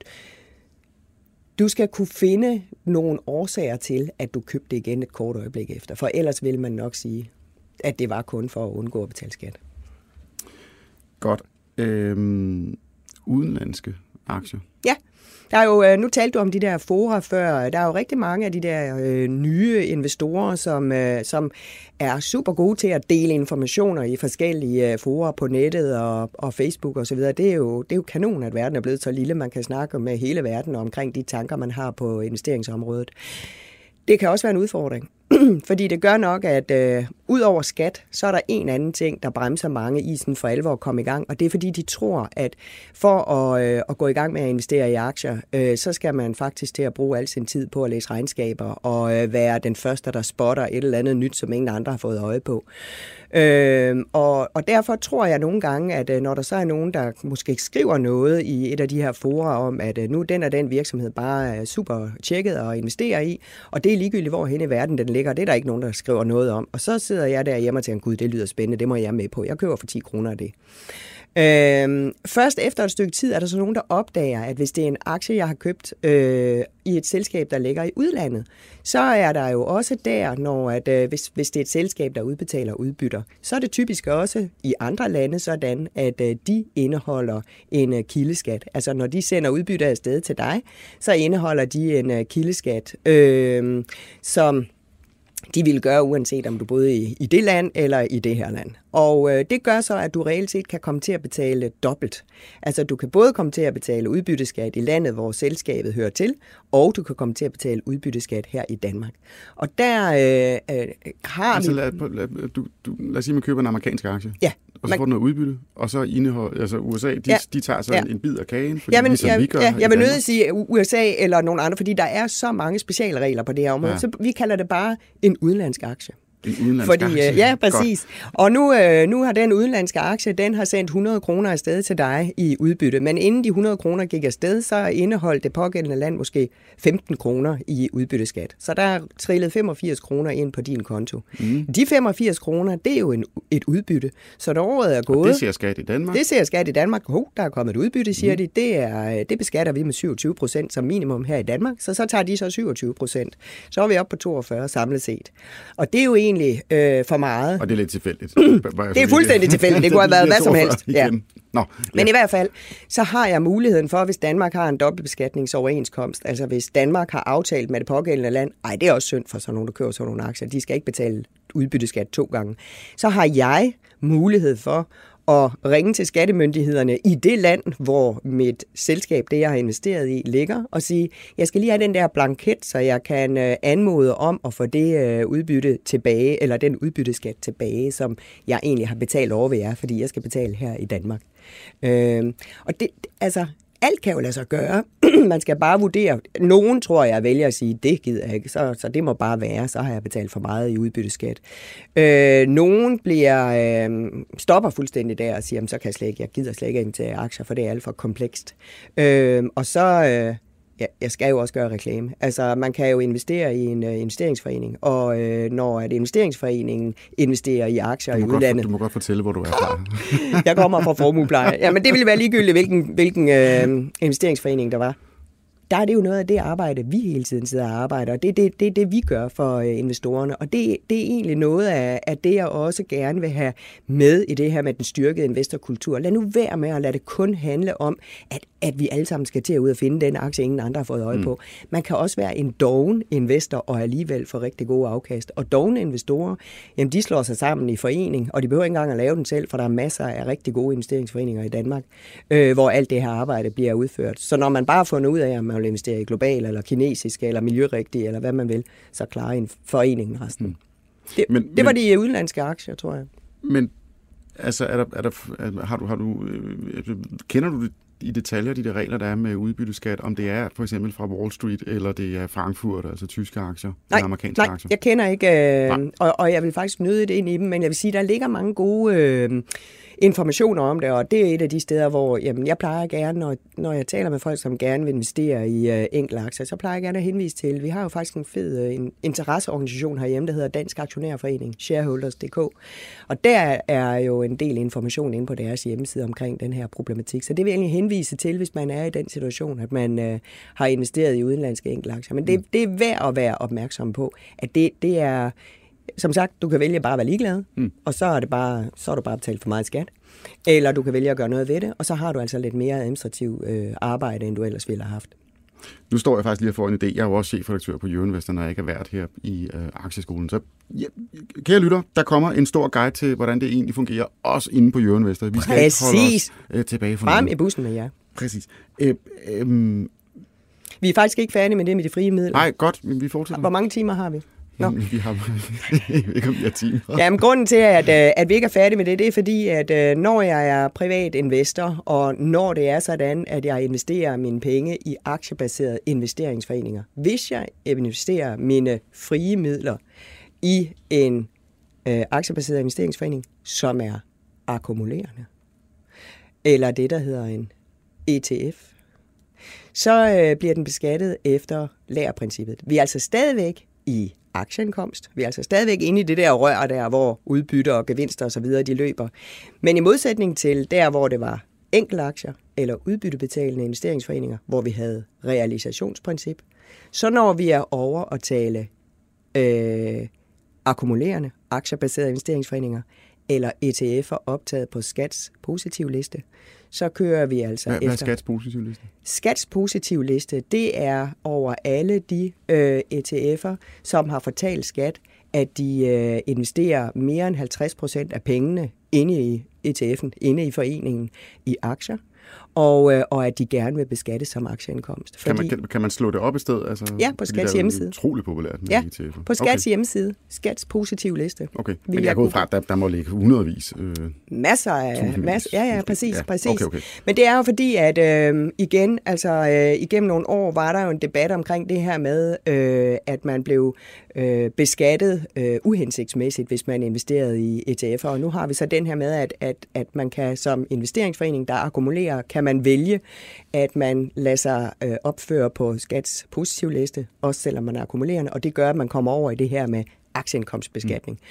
du skal kunne finde nogle årsager til, at du købte igen et kort øjeblik efter. For ellers vil man nok sige, at det var kun for at undgå at betale skat. Godt. Øhm, udenlandske aktier. Ja, der er jo, øh, nu talte du om de der fora før, der er jo rigtig mange af de der øh, nye investorer, som, øh, som er super gode til at dele informationer i forskellige øh, fora på nettet og, og Facebook osv. Det, er jo, det er jo kanon, at verden er blevet så lille, man kan snakke med hele verden omkring de tanker, man har på investeringsområdet. Det kan også være en udfordring, fordi det gør nok, at øh, ud over skat, så er der en anden ting, der bremser mange i sådan for alvor at komme i gang, og det er fordi, de tror, at for at, øh, at gå i gang med at investere i aktier, øh, så skal man faktisk til at bruge al sin tid på at læse regnskaber og øh, være den første, der spotter et eller andet nyt, som ingen andre har fået øje på. Øh, og, og derfor tror jeg nogle gange, at øh, når der så er nogen, der måske skriver noget i et af de her forer om, at øh, nu den og den virksomhed bare er super tjekket og investerer i, og det er ligegyldigt, hvor hen i verden den ligger, det er der ikke nogen, der skriver noget om. Og så sidder jeg derhjemme og tænker, gud, det lyder spændende, det må jeg med på. Jeg køber for 10 kroner af det. Øhm, først efter et stykke tid er der så nogen, der opdager, at hvis det er en aktie, jeg har købt øh, i et selskab, der ligger i udlandet, så er der jo også der, når at, øh, hvis, hvis det er et selskab, der udbetaler udbytter, så er det typisk også i andre lande sådan, at øh, de indeholder en øh, kildeskat. Altså når de sender udbytter afsted til dig, så indeholder de en øh, kildeskat, øh, som de ville gøre, uanset om du boede i, i det land eller i det her land. Og øh, det gør så, at du reelt set kan komme til at betale dobbelt. Altså du kan både komme til at betale udbytteskat i landet, hvor selskabet hører til, og du kan komme til at betale udbytteskat her i Danmark. Og der øh, øh, har Altså, vi... lad, lad, du, du, lad os sige, at man køber en amerikansk aktie. Ja, Og så man- får du noget udbytte, og så indeholder, altså USA, de, Ja. ja. de tager så Ja. en, en bid af kagen, fordi Ja, men, ligesom jeg, vi gør ja, jeg vil nødt Danmark. at sige USA eller nogen andre, fordi der er så mange specialregler på det her område. Ja. Ja. Så vi kalder det bare en udenlandsk aktie. En udenlandsk Fordi, aktie. øh, ja, Godt. præcis. Og nu, øh, nu har den udenlandske aktie, den har sendt 100 kroner afsted til dig i udbytte. Men inden de 100 kroner gik afsted, så indeholdt det pågældende land måske 15 kroner i udbytteskat. Så der er trillet 85 kroner ind på din konto. Mm. De 85 kroner, det er jo en, et udbytte. Så når året er gået... Det ser skat i Danmark. Det ser skat i Danmark. Hov, der er kommet et udbytte, siger mm. de. Det, er, det beskatter vi med 27 procent som minimum her i Danmark. Så så tager de så 27 procent. Så er vi oppe på 42 samlet set. Og det er jo egentlig øh, for meget. Og det er lidt tilfældigt. Det er fuldstændig tilfældigt. Det kunne have været hvad som helst. Ja. Ja. Nå, Men ja. i hvert fald, så har jeg muligheden for, hvis Danmark har en dobbeltbeskatningsoverenskomst, altså hvis Danmark har aftalt med det pågældende land, ej, det er også synd for sådan nogen, der køber sådan nogle aktier, de skal ikke betale udbytteskat to gange, så har jeg mulighed for at ringe til skattemyndighederne i det land, hvor mit selskab, det jeg har investeret i, ligger, og sige, jeg skal lige have den der blanket, så jeg kan øh, anmode om at få det øh, udbytte tilbage, eller den udbytteskat tilbage, som jeg egentlig har betalt over ved jer, fordi jeg skal betale her i Danmark. Øh, og det, altså, alt kan jo lade sig gøre. Man skal bare vurdere. Nogen tror jeg vælger at sige, det gider jeg ikke, så, så det må bare være, så har jeg betalt for meget i udbytteskat. Øh, nogen bliver, øh, stopper fuldstændig der og siger, så kan jeg slet ikke, jeg gider slet ikke til aktier, for det er alt for komplekst. Øh, og så... Øh, ja, jeg skal jo også gøre reklame. Altså, man kan jo investere i en uh, investeringsforening, og uh, når at investeringsforeningen investerer i aktier i udlandet... Godt, du må godt fortælle, hvor du er fra. jeg kommer fra formuepleje. Ja, men det ville være ligegyldigt, hvilken, hvilken uh, investeringsforening der var der er det jo noget af det arbejde, vi hele tiden sidder og arbejder, og det er det, det, det, vi gør for øh, investorerne. Og det, det er egentlig noget af, af det, jeg også gerne vil have med i det her med den styrkede investorkultur. Lad nu være med at lade det kun handle om, at, at vi alle sammen skal til at ud og finde den aktie, ingen andre har fået øje mm. på. Man kan også være en doven investor og alligevel få rigtig gode afkast. Og dogne investorer, jamen de slår sig sammen i forening, og de behøver ikke engang at lave den selv, for der er masser af rigtig gode investeringsforeninger i Danmark, øh, hvor alt det her arbejde bliver udført. Så når man bare har fundet ud af, at man vil investere i global, eller kinesisk, eller miljørigtig, eller hvad man vil, så klarer en forening resten. Mm. Det, men, det var men, de udenlandske aktier, tror jeg. Men altså, er der, er der, har du, har du, øh, kender du i detaljer de der regler, der er med udbytteskat, om det er for eksempel fra Wall Street, eller det er Frankfurt, altså tyske aktier, nej, eller amerikanske nej, aktier? jeg kender ikke, øh, og, og jeg vil faktisk nøde det ind i dem, men jeg vil sige, der ligger mange gode... Øh, informationer om det, og det er et af de steder, hvor jamen, jeg plejer gerne, når, når jeg taler med folk, som gerne vil investere i uh, enkelte aktier, så plejer jeg gerne at henvise til, vi har jo faktisk en fed uh, en interesseorganisation herhjemme, der hedder Dansk Aktionærforening, shareholders.dk, og der er jo en del information inde på deres hjemmeside omkring den her problematik, så det vil jeg egentlig henvise til, hvis man er i den situation, at man uh, har investeret i udenlandske aktier. Men det, mm. det er værd at være opmærksom på, at det, det er som sagt, du kan vælge bare at være ligeglad, mm. og så er, det bare, så er du bare betalt for meget skat. Eller du kan vælge at gøre noget ved det, og så har du altså lidt mere administrativ øh, arbejde, end du ellers ville have haft. Nu står jeg faktisk lige for en idé. Jeg er jo også chefredaktør på Jørgen når jeg ikke er vært her i øh, Aktieskolen. Så ja, kære lytter, der kommer en stor guide til, hvordan det egentlig fungerer, også inde på Jørgen Vi skal Præcis. holde os øh, tilbage for Frem i bussen med jer. Præcis. Øh, øh, vi er faktisk ikke færdige med det med de frie midler. Nej, godt, men vi fortsætter. Hvor mange timer har vi? Nå. Vi har ikke om vi har timer. Jamen, grunden til, at, øh, at vi ikke er færdige med det, det er fordi, at øh, når jeg er privat investor, og når det er sådan, at jeg investerer mine penge i aktiebaserede investeringsforeninger, hvis jeg investerer mine frie midler i en øh, aktiebaseret investeringsforening, som er akkumulerende, eller det, der hedder en ETF, så øh, bliver den beskattet efter lærerprincippet. Vi er altså stadigvæk i aktieindkomst. Vi er altså stadigvæk inde i det der rør der, hvor udbytter og gevinster osv. de løber. Men i modsætning til der, hvor det var aktier eller udbyttebetalende investeringsforeninger, hvor vi havde realisationsprincip, så når vi er over at tale øh, akkumulerende aktiebaserede investeringsforeninger eller ETF'er optaget på skats positiv liste, så kører vi altså hvad, efter... Hvad er skats positiv liste? Skats positiv liste, det er over alle de øh, ETF'er, som har fortalt skat, at de øh, investerer mere end 50 procent af pengene inde i ETF'en, inde i foreningen, i aktier og, øh, og at de gerne vil beskattes som aktieindkomst. Fordi, kan, man, kan, kan man slå det op i stedet? Altså, ja, på Skats hjemmeside. Det er utroligt populært med ja, ETF'er. på Skats okay. hjemmeside. Skats positiv liste. Okay, men jeg går ud fra, at der, der må ligge hundredvis. Øh, masser af... Masser, ja, ja, præcis. Ja, præcis. Okay, okay. Men det er jo fordi, at øh, igen, altså øh, igennem nogle år var der jo en debat omkring det her med, øh, at man blev øh, beskattet øh, uhensigtsmæssigt, hvis man investerede i ETF'er. Og nu har vi så den her med, at, at, at man kan som investeringsforening, der akkumulerer, kan man vælge, at man lader sig øh, opføre på skats positivliste, også selvom man er akkumulerende, og det gør, at man kommer over i det her med aktieindkomstbeskatning. Mm.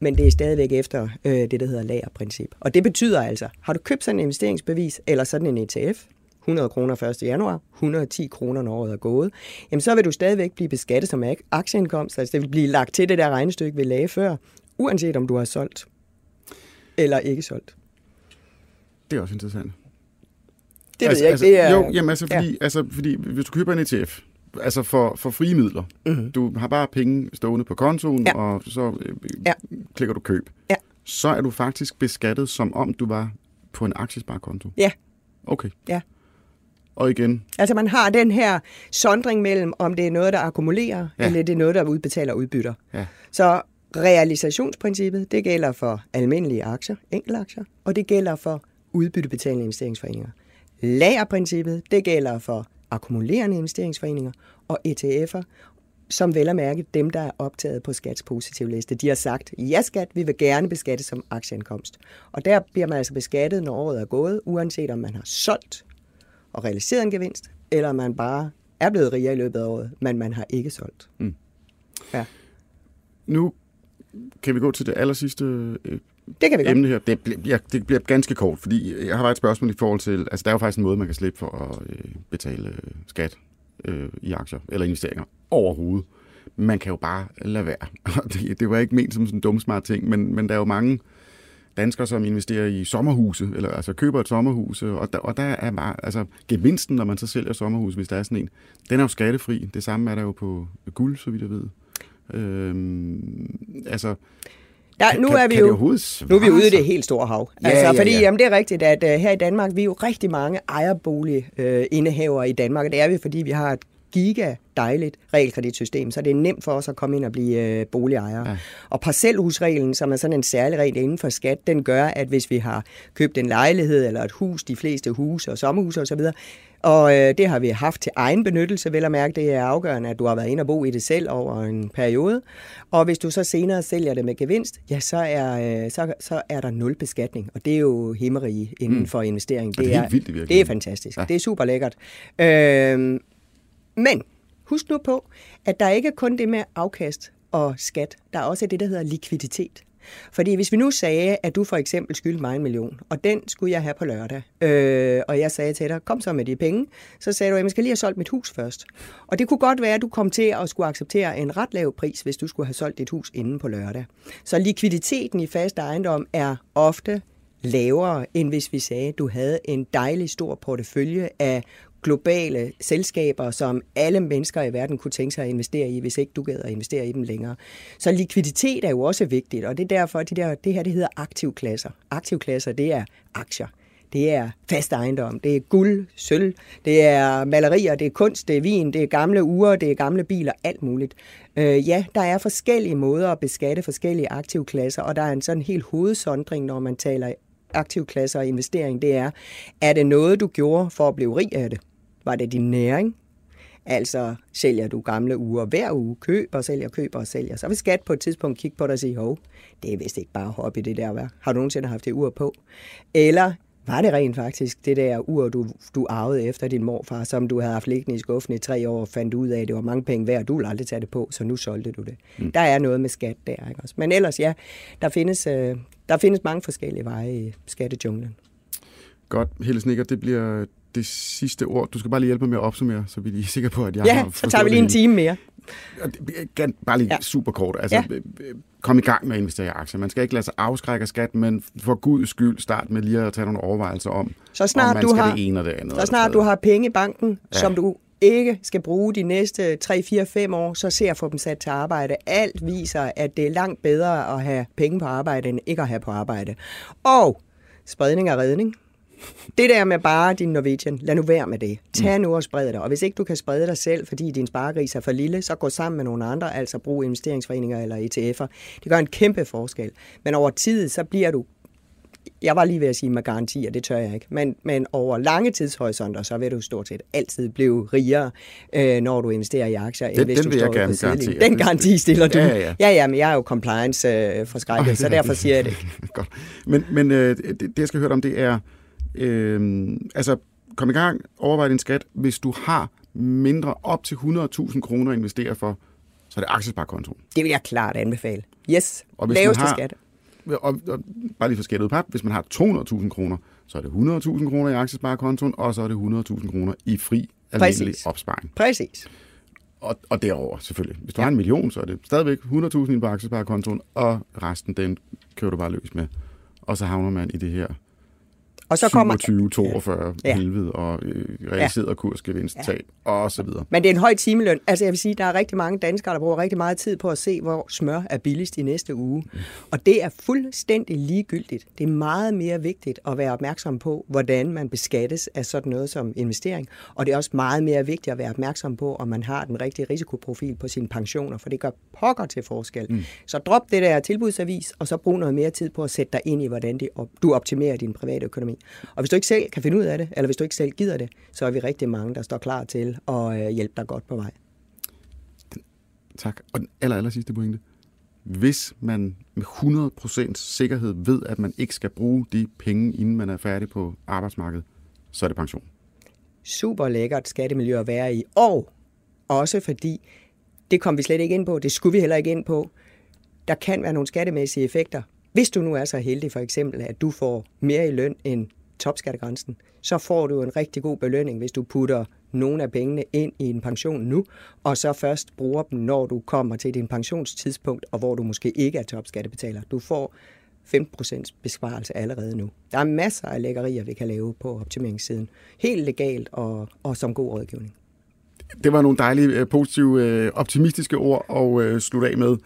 Men det er stadigvæk efter øh, det, der hedder lagerprincip. Og det betyder altså, har du købt sådan en investeringsbevis, eller sådan en ETF, 100 kroner 1. januar, 110 kroner, når året er gået, jamen så vil du stadigvæk blive beskattet som aktieindkomst. Altså det vil blive lagt til det der regnestykke, vi lagde før, uanset om du har solgt eller ikke solgt. Det er også interessant. Det altså, ved jeg ikke. Altså, det er, jo, jamen altså fordi, ja. altså fordi, hvis du køber en ETF, altså for, for frie midler. Mm-hmm. Du har bare penge stående på kontoen, Ja. og så øh, Ja. klikker du køb. Ja. Så er du faktisk beskattet, som om du var på en aktiesparekonto. Ja, Okay. ja. Og igen, Altså man har den her sondring mellem, om det er noget, der akkumulerer, Ja. ja. eller det er noget, der udbetaler udbytter. ja. Så realisationsprincippet, det gælder for almindelige aktier, enkeltaktier, og det gælder for udbyttebetalende investeringsforeninger. Lagerprincippet, det gælder for akkumulerende investeringsforeninger og ETF'er, som vel at mærke dem, der er optaget på skats positive liste. De har sagt, ja skat, vi vil gerne beskatte som aktieindkomst. Og der bliver man altså beskattet, når året er gået, uanset om man har solgt og realiseret en gevinst, eller man bare er blevet rigere i løbet af året, men man har ikke solgt. Mm. Ja, Nu kan vi gå til det aller sidste øh, det kan vi godt. emne her. Det bliver, ja, det bliver ganske kort, fordi jeg har bare et spørgsmål i forhold til, altså der er jo faktisk en måde, man kan slippe for at øh, betale øh, skat øh, i aktier eller investeringer overhovedet. Man kan jo bare lade være. Det, det var ikke ment som sådan en dum smart ting, men, men der er jo mange danskere, som investerer i sommerhuse, eller altså køber et sommerhus, øh, og der, og der er bare, altså gevinsten, når man så sælger sommerhus, hvis der er sådan en, den er jo skattefri. Det samme er der jo på guld, så vidt jeg ved. Øhm, altså, der, kan, nu er vi kan jo nu er vi ude i det helt store hav. Ja, altså, ja, fordi ja. Jamen, det er rigtigt, at uh, her i Danmark, vi er jo rigtig mange ejerboligindehavere uh, indehavere i Danmark, og det er vi, fordi vi har et giga dejligt realkreditsystem, så det er nemt for os at komme ind og blive uh, boligejere. Ja. Og parcelhusreglen, som er sådan en særlig regel inden for skat, den gør, at hvis vi har købt en lejlighed eller et hus, de fleste huse og sommerhuse osv., og øh, det har vi haft til egen benyttelse, vel at mærke, det er afgørende, at du har været inde og bo i det selv over en periode. Og hvis du så senere sælger det med gevinst, ja, så er, øh, så, så er der nul beskatning. Og det er jo himmerige inden for investering. Og det er helt vildt virkeligheden. Det er fantastisk. Ja. Det er super lækkert. Øh, men husk nu på, at der er ikke kun det med afkast og skat. Der er også det, der hedder likviditet. Fordi hvis vi nu sagde, at du for eksempel skyldte mig en million, og den skulle jeg have på lørdag, øh, og jeg sagde til dig, kom så med de penge, så sagde du, at jeg skal lige have solgt mit hus først. Og det kunne godt være, at du kom til at skulle acceptere en ret lav pris, hvis du skulle have solgt dit hus inden på lørdag. Så likviditeten i fast ejendom er ofte lavere, end hvis vi sagde, at du havde en dejlig stor portefølje af globale selskaber, som alle mennesker i verden kunne tænke sig at investere i, hvis ikke du gad at investere i dem længere. Så likviditet er jo også vigtigt, og det er derfor, at de der, det her det hedder aktivklasser. Aktivklasser, det er aktier. Det er fast ejendom, det er guld, sølv, det er malerier, det er kunst, det er vin, det er gamle ure, det er gamle biler, alt muligt. Øh, ja, der er forskellige måder at beskatte forskellige aktivklasser, og der er en sådan helt hovedsondring, når man taler aktivklasser og investering, det er, er det noget, du gjorde for at blive rig af det? Var det din næring? Altså, sælger du gamle uger hver uge, køber, sælger, køber og sælger. Så vil skat på et tidspunkt kigge på dig og sige, hov, det er vist ikke bare hobby, det der, hvad? Har du nogensinde haft det ur på? Eller var det rent faktisk det der ur, du, du arvede efter din morfar, som du havde haft liggende i skuffen i tre år, og fandt ud af, at det var mange penge værd, og du ville aldrig tage det på, så nu solgte du det. Mm. Der er noget med skat der, ikke også? Men ellers, ja, der findes, øh, der findes mange forskellige veje i skattejunglen. Godt, Helle Snikker, det bliver det sidste ord. Du skal bare lige hjælpe mig med at opsummere, så vi er sikre på, at jeg Ja, har så tager vi lige en time mere. Bare lige ja. Super kort. Altså, Ja. ja. Kom i gang med at investere i aktier. Man skal ikke lade sig afskrække af skat, men for guds skyld start med lige at tage nogle overvejelser om, Så snart om man du skal har- det ene og det andet. Så snart du har penge i banken, Ja. som du ikke skal bruge de næste 3, 4, 5 år, så ser få dem sat til arbejde. Alt viser, at det er langt bedre at have penge på arbejde, end ikke at have på arbejde. Og spredning og redning. Det der med bare din Norwegian, lad nu være med det. Tag nu og spred dig. Og hvis ikke du kan sprede dig selv, fordi din sparegris er for lille, så gå sammen med nogle andre, altså brug investeringsforeninger eller ETF'er. Det gør en kæmpe forskel. Men over tid, så bliver du jeg var lige ved at sige med garantier, det tør jeg ikke, men, men over lange tidshorisonter, så vil du stort set altid blive rigere, øh, når du investerer i aktier, Den- end hvis den du vil jeg står ude gerne garantere. Den garanti stiller du. Ja, ja, ja. ja, ja men jeg er jo compliance øh, forskrækket, så derfor siger jeg det. Godt. Men, men øh, det, det, jeg skal høre dig om, det er, øh, altså, kom i gang, overvej din skat. Hvis du har mindre op til 100.000 kroner at investere for, så er det aktiesparekontoen. Det vil jeg klart anbefale. Yes, Og hvis laveste har- skat. Og, og bare lige for skættet pap, hvis man har 200.000 kroner, så er det 100.000 kroner i aktiesparekontoen, og så er det 100.000 kroner i fri almindelig Præcis. opsparing. Præcis. Og, og derover selvfølgelig. Hvis du Ja. har en million, så er det stadigvæk 100.000 i på aktiesparekontoen, og resten den kører du bare løs med. Og så havner man i det her og så kommer 27, 42, ja. helvede og øh, realiseret ja. kursgevinst, ja. og så videre. Men det er en høj timeløn. Altså jeg vil sige, der er rigtig mange danskere, der bruger rigtig meget tid på at se, hvor smør er billigst i næste uge. Mm. Og det er fuldstændig ligegyldigt. Det er meget mere vigtigt at være opmærksom på, hvordan man beskattes af sådan noget som investering. Og det er også meget mere vigtigt at være opmærksom på, om man har den rigtige risikoprofil på sine pensioner, for det gør pokker til forskel. Mm. Så drop det der tilbudsavis, og så brug noget mere tid på at sætte dig ind i, hvordan det, du optimerer din private økonomi. Og hvis du ikke selv kan finde ud af det, eller hvis du ikke selv gider det, så er vi rigtig mange, der står klar til at øh, hjælpe dig godt på vej. Tak. Og den aller, aller sidste pointe. Hvis man med 100% sikkerhed ved, at man ikke skal bruge de penge, inden man er færdig på arbejdsmarkedet, så er det pension. Super lækkert skattemiljø at være i. Og også fordi, det kom vi slet ikke ind på, det skulle vi heller ikke ind på, der kan være nogle skattemæssige effekter. Hvis du nu er så heldig for eksempel, at du får mere i løn end topskattegrænsen, så får du en rigtig god belønning, hvis du putter nogle af pengene ind i en pension nu, og så først bruger dem, når du kommer til din pensionstidspunkt, og hvor du måske ikke er topskattebetaler. Du får 15% besparelse allerede nu. Der er masser af lækkerier, vi kan lave på optimeringssiden. Helt legalt og, og som god rådgivning. Det var nogle dejlige, øh, positive, øh, optimistiske ord at øh, slutte af med.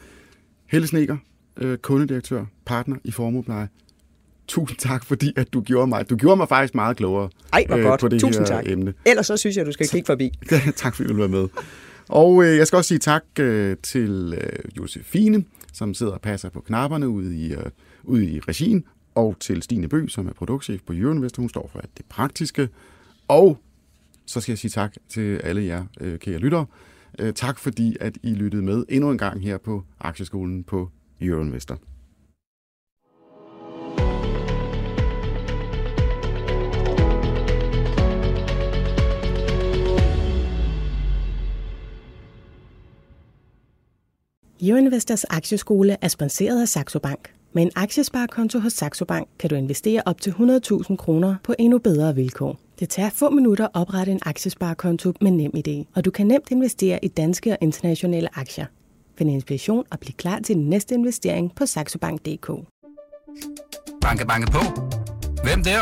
Helle Sneker, kundedirektør, partner i Formuepleje tusind tak, fordi at du gjorde mig, du gjorde mig faktisk meget klogere Ej, hvor øh, godt. på det tusind her tak. emne. Ellers så synes jeg, du skal kigge forbi. tak fordi du være med. Og øh, jeg skal også sige tak øh, til øh, Josefine, som sidder og passer på knapperne ude i, øh, ude i regien, og til Stine Bø, som er produktchef på Euroinvest. Hun står for det praktiske. Og så skal jeg sige tak til alle jer, øh, kære lyttere. Øh, tak fordi, at I lyttede med endnu en gang her på Aktieskolen på Euroinvestor. Euroinvestors aktieskole er sponsoreret af Saxo Bank. Med en aktiesparekonto hos Saxo Bank kan du investere op til 100.000 kroner på endnu bedre vilkår. Det tager få minutter at oprette en aktiesparekonto med nem idé, og du kan nemt investere i danske og internationale aktier. Find inspiration og bliv klar til din næste investering på saxobank.dk. Banke, banke på. Hvem der?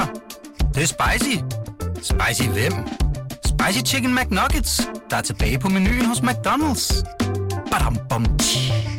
Det, det er spicy. Spicy hvem? Spicy Chicken McNuggets, der er tilbage på menuen hos McDonald's. Badum, bom, tji.